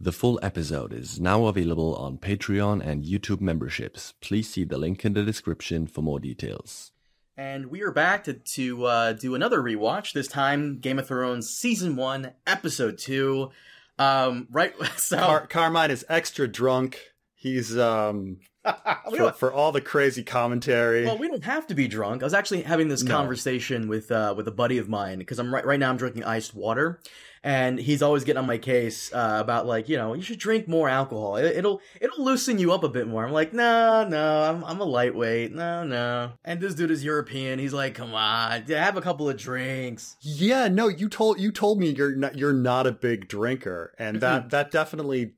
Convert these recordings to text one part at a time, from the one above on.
The full episode is now available on Patreon and YouTube memberships. Please see the link in the description for more details. And we are back to, to uh, do another rewatch. This time, Game of Thrones season one, episode two. Um, right, so Car- Carmine is extra drunk. He's um we for, for all the crazy commentary. well, we don't have to be drunk. I was actually having this No. conversation with uh, with a buddy of mine because I'm right right now. I'm drinking iced water, and he's always getting on my case uh, about like you know you should drink more alcohol. It, it'll it'll loosen you up a bit more. I'm like no no I'm I'm a lightweight no no. And this dude is European. He's like come on have a couple of drinks. Yeah, no, you told you told me you're not you're not a big drinker, and that that definitely,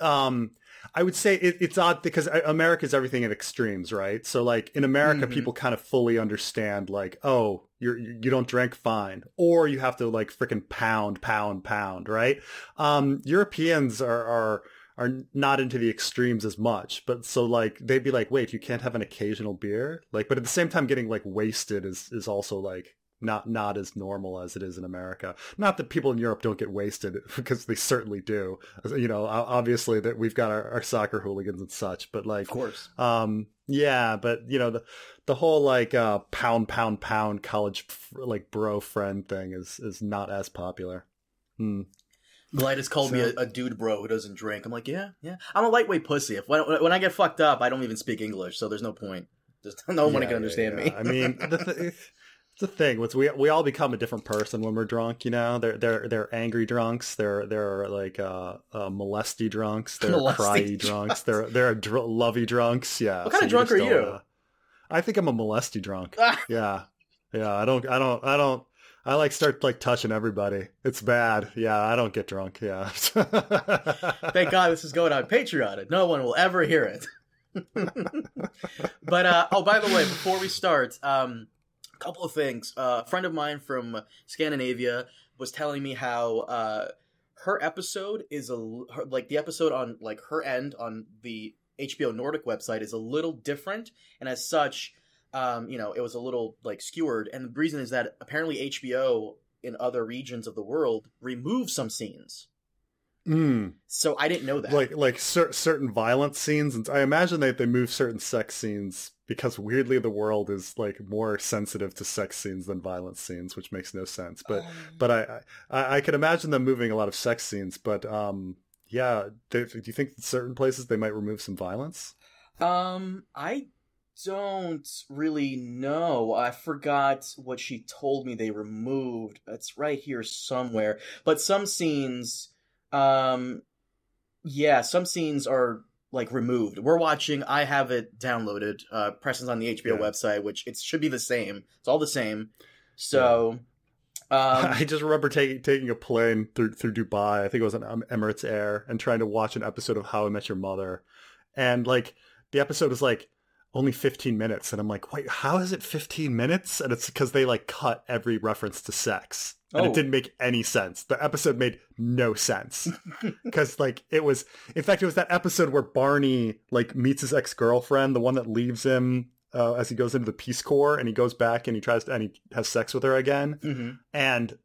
um, I would say it, it's odd because uh, America's everything in extremes, right? So like in America, Mhm. people kind of fully understand like, oh, you're you don't drink, fine, or you have to like freaking pound, pound, pound, right? Um, Europeans are are are not into the extremes as much, but so like they'd be like, wait, you can't have an occasional beer, like, but at the same time, getting like wasted is is also like not not as normal as it is in America. Not that people in Europe don't get wasted because they certainly do. You know, obviously that we've got our, our soccer hooligans and such, but like Of course. um yeah, but you know the the whole like uh pound pound pound college like bro friend thing is is not as popular. Hmm. Gladys called me a, a dude bro who doesn't drink. I'm like, yeah, yeah. I'm a lightweight pussy. If when, when I get fucked up, I don't even speak English, so there's no point. Just no one Yeah, can yeah, understand yeah. me. I mean, the th- it's the thing. What's we we all become a different person when we're drunk. You know, they're they're they're angry drunks. They're they're like uh, uh molesty drunks. They're Molesty cryy drunks. drunks. They're they're dr- lovey drunks. Yeah. What kind of drunk are you? uh, I think I'm a molesty drunk. yeah, yeah. I don't I don't I don't. I like start like touching everybody. It's bad. Yeah, I don't get drunk. Yeah. Thank God this is going on Patreon, no one will ever hear it. but uh, oh, by the way, before we start, um, a couple of things. Uh, a friend of mine from Scandinavia was telling me how uh, her episode is a her, like the episode on like her end on the HBO Nordic website is a little different, and as such, um, you know, it was a little like skewered. And the reason is that apparently HBO in other regions of the world removes some scenes. Mm. So I didn't know that. like like cer- certain violent scenes and i imagine that they move certain sex scenes because weirdly the world is like more sensitive to sex scenes than violent scenes which makes no sense but but i i, I could imagine them moving a lot of sex scenes but um yeah they, do you think certain places they might remove some violence Um, I don't really know. I forgot what she told me they removed. It's right here somewhere. But some scenes, um, yeah, some scenes are like removed. We're watching. I have it downloaded. Uh, Preston's on the HBO Yeah. website, which it should be the same. It's all the same. So, um, i just remember taking taking a plane through through dubai i think it was on emirates air and trying to watch an episode of how i met your mother and like the episode was like only 15 minutes and i'm like wait how is it 15 minutes and it's because they like cut every reference to sex and Oh. it didn't make any sense the episode made no sense because like it was in fact it was that episode where barney like meets his ex-girlfriend the one that leaves him uh, as he goes into the peace corps and he goes back and he tries to and he has sex with her again mhm. and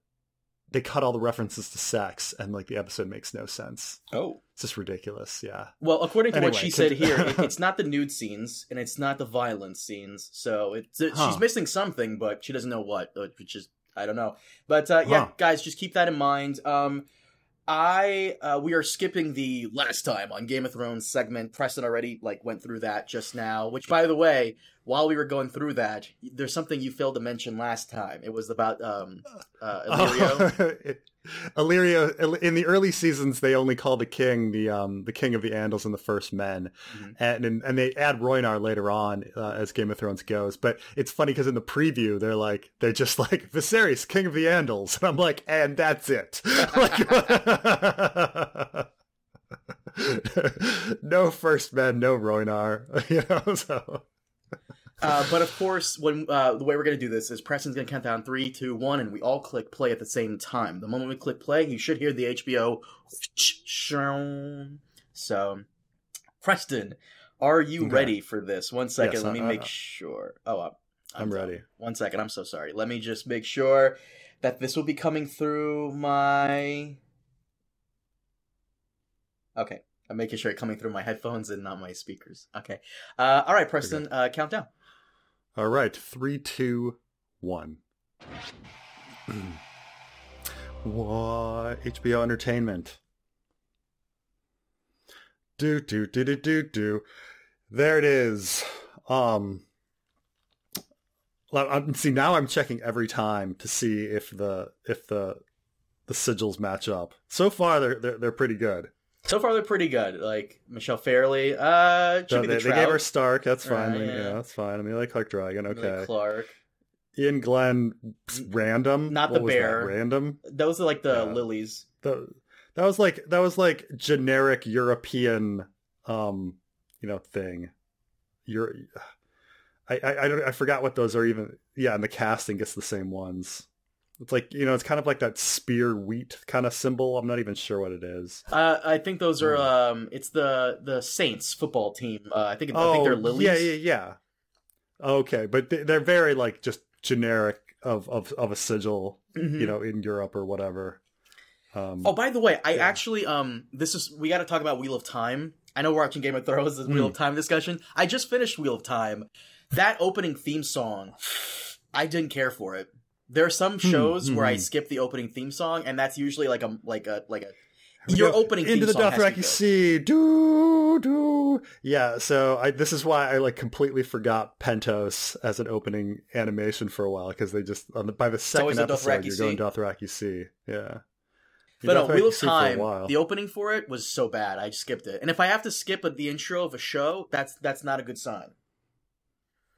they cut all the references to sex and like the episode makes no sense oh. it's just ridiculous yeah Well, according to what she said here, it, it's not the nude scenes and it's not the violence scenes. So it's it, Huh. she's missing something, but she doesn't know what, uh, which is I don't know. But uh, yeah, Huh. guys, just keep that in mind. Um, I uh, we are skipping the last time on Game of Thrones segment. Preston already like went through that just now. Which, by the way, while we were going through that, there's something you failed to mention last time. It was about um, uh, Illyrio. It- Illyrio in the early seasons they only call the king the um the king of the Andals and the first men Mhm. and, and and they add Rhoynar later on uh, as Game of Thrones goes but it's funny because in the preview they're like they're just like Viserys king of the Andals and I'm like and that's it like no first men no Rhoynar you know so Uh, but of course, when uh, the way we're gonna do this is Preston's gonna count down three, two, one, and we all click play at the same time. The moment we click play, you should hear the HBO. So, Preston, are you Okay. ready for this? One second, Yes, let me I- make I- sure. Oh, I'm done. ready. One second, I'm so sorry. Let me just make sure that this will be coming through my Okay. I'm making sure it's coming through my headphones and not my speakers. Okay. Uh, all right, Preston, uh, countdown. All right, three, two, one. what HBO Entertainment? Do do do do do do. There it is. Um. See now, I'm checking every time to see if the if the the sigils match up. So far, they're they're, they're pretty good. So far, they're pretty good. Like Michelle Fairley, uh, be they, the they gave her Stark. That's fine. Right, yeah. yeah. that's fine. I mean, like Clarke Dragon. Emilia Okay. Clarke. Iain Glen, random. Not What the was that, bear. Random. Those are like the Yeah. lilies. The, that was like that was like generic European, um, you know, thing. You're, I, I, I, don't, I forgot what those are even. Yeah, and the casting gets the same ones. It's like you know, it's kind of like that spear wheat kind of symbol. I'm not even sure what it is. Uh, I think those are Hmm. um, it's the the Saints football team. Uh, I think I oh, think they're lilies. yeah, yeah, yeah. Okay, but they- they're very like just generic of of of a sigil, Mhm. you know, in Europe or whatever. Um, Oh, by the way, I Yeah. actually um this is we got to talk about Wheel of Time. I know we're watching Game of Thrones as Wheel Mm. of Time discussion. I just finished Wheel of Time. That opening theme song, I didn't care for it. There are some Hmm, shows where I hmm. skip the opening theme song, and that's usually like a like a like a your go opening into theme the song has to be Dothraki. Sea. Do do. Yeah, so I this is why I like completely forgot Pentos as an opening animation for a while because they just on the, by the second episode you're Sea. going Dothraki Sea. Yeah. But no, Dothraki Wheel of Time, the opening for it was so bad, I skipped it. And if I have to skip a, the intro of a show, that's that's not a good sign.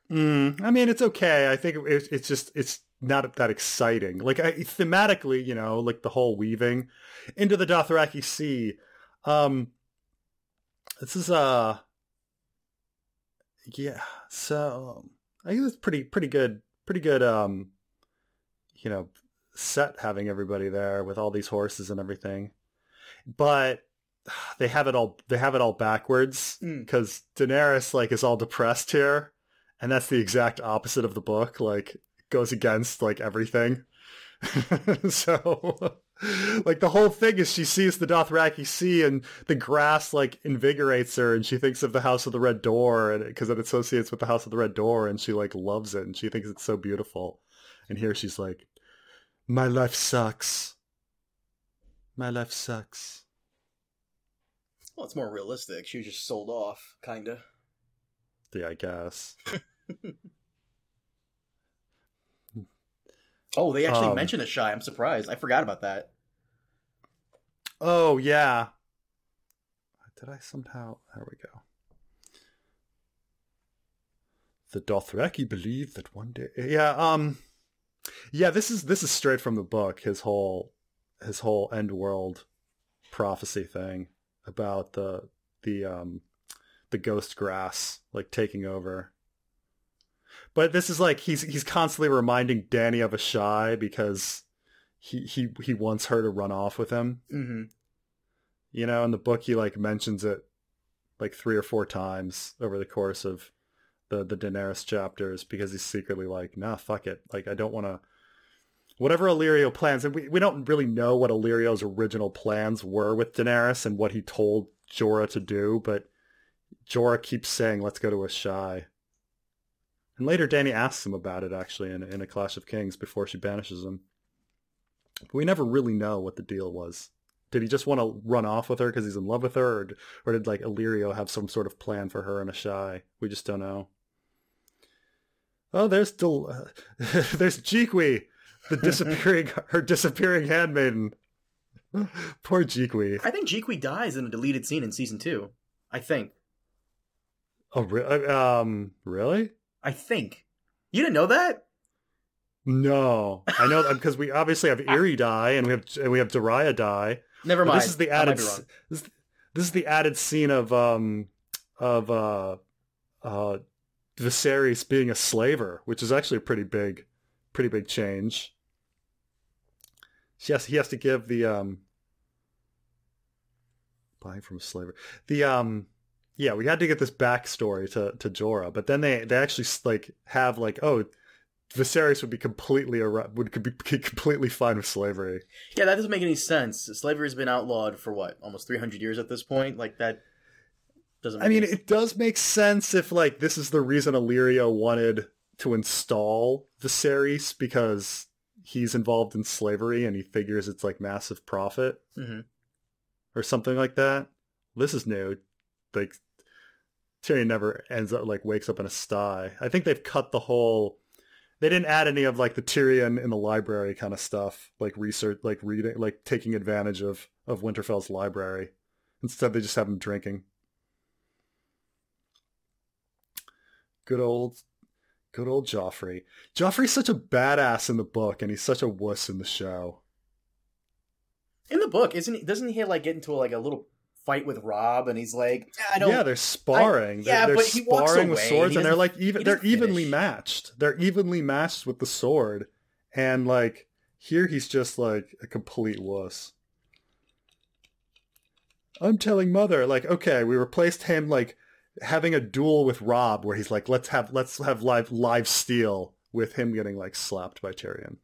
Mm, I mean, it's okay. I think it's it's just it's not that exciting. Like I, thematically, you know, like the whole weaving into the Dothraki Sea. Um, this is uh, yeah. So I think it's pretty pretty good, pretty good. Um, you know, set having everybody there with all these horses and everything, but they have it all they have it all backwards Mm. because Daenerys like is all depressed here and that's the exact opposite of the book like goes against like everything. So like the whole thing is she sees the Dothraki Sea and the grass like invigorates her and she thinks of the House of the Red Door and because it associates with the House of the Red Door and she like loves it and she thinks it's so beautiful. And here she's like my life sucks. My life sucks. Well, it's more realistic. She was just sold off, kinda. yeah I guess Oh, they actually Um, mentioned Asshai. I'm surprised. I forgot about that. Oh yeah. Did I somehow? There we go. The Dothraki believe that one day. Yeah. Um. Yeah. This is this is straight from the book. His whole his whole end world prophecy thing about the the um the ghost grass like taking over. But this is like he's he's constantly reminding Dany of Asshai because he he he wants her to run off with him. Mm-hmm. You know, in the book he like mentions it like three or four times over the course of the the Daenerys chapters because he's secretly like, nah, fuck it. Like I don't want to. Whatever Illyrio plans, and we, we don't really know what Illyrio's original plans were with Daenerys and what he told Jorah to do, but Jorah keeps saying, let's go to Asshai. And later Dany asks him about it actually in, in a Clash of Kings before she banishes him. But we never really know what the deal was. Did he just want to run off with her because he's in love with her, or, or did like Illyrio have some sort of plan for her and Asshai? We just don't know. Oh, there's uh, there's Jhiqui, the disappearing her disappearing handmaiden. Poor Jhiqui. I think Jhiqui dies in a deleted scene in season two. I think. Oh, re- uh, um, really? I think. You didn't know that? No, I know that because we obviously have Irri die and we have and we have Doreah die. Never But mind. this is the added this, this is the added scene of um of uh uh Viserys being a slaver, which is actually a pretty big pretty big change. She has, he has to give the um buying from a slaver. The um yeah, we had to get this backstory to to Jorah, but then they they actually like have like oh Viserys would be completely would be completely fine with slavery. Yeah, that doesn't make any sense. Slavery's been outlawed for what, almost 300 years at this point? Like that doesn't I mean, it does make sense if like this is the reason Illyrio wanted to install Viserys because he's involved in slavery and he figures it's like massive profit mm-hmm. or something like that. This is new. Like Tyrion never ends up like wakes up in a sty. I think they've cut the whole. They didn't add any of like the Tyrion in the library kind of stuff, like research, like reading, like taking advantage of of Winterfell's library. Instead, they just have him drinking. Good old Good old Joffrey. Joffrey's such a badass in the book, and he's such a wuss in the show. In the book, isn't he? Doesn't he like get into like a little fight with Robb, and he's like, I don't. Yeah, they're sparring. I, yeah, they're, they're but he sparring with swords, and they're like even. They're evenly matched. They're evenly matched with the sword, and like here, he's just like a complete wuss. I'm telling mother, like, okay, we replaced him like having a duel with Robb, where he's like, let's have let's have live live steel with him getting like slapped by Tyrion.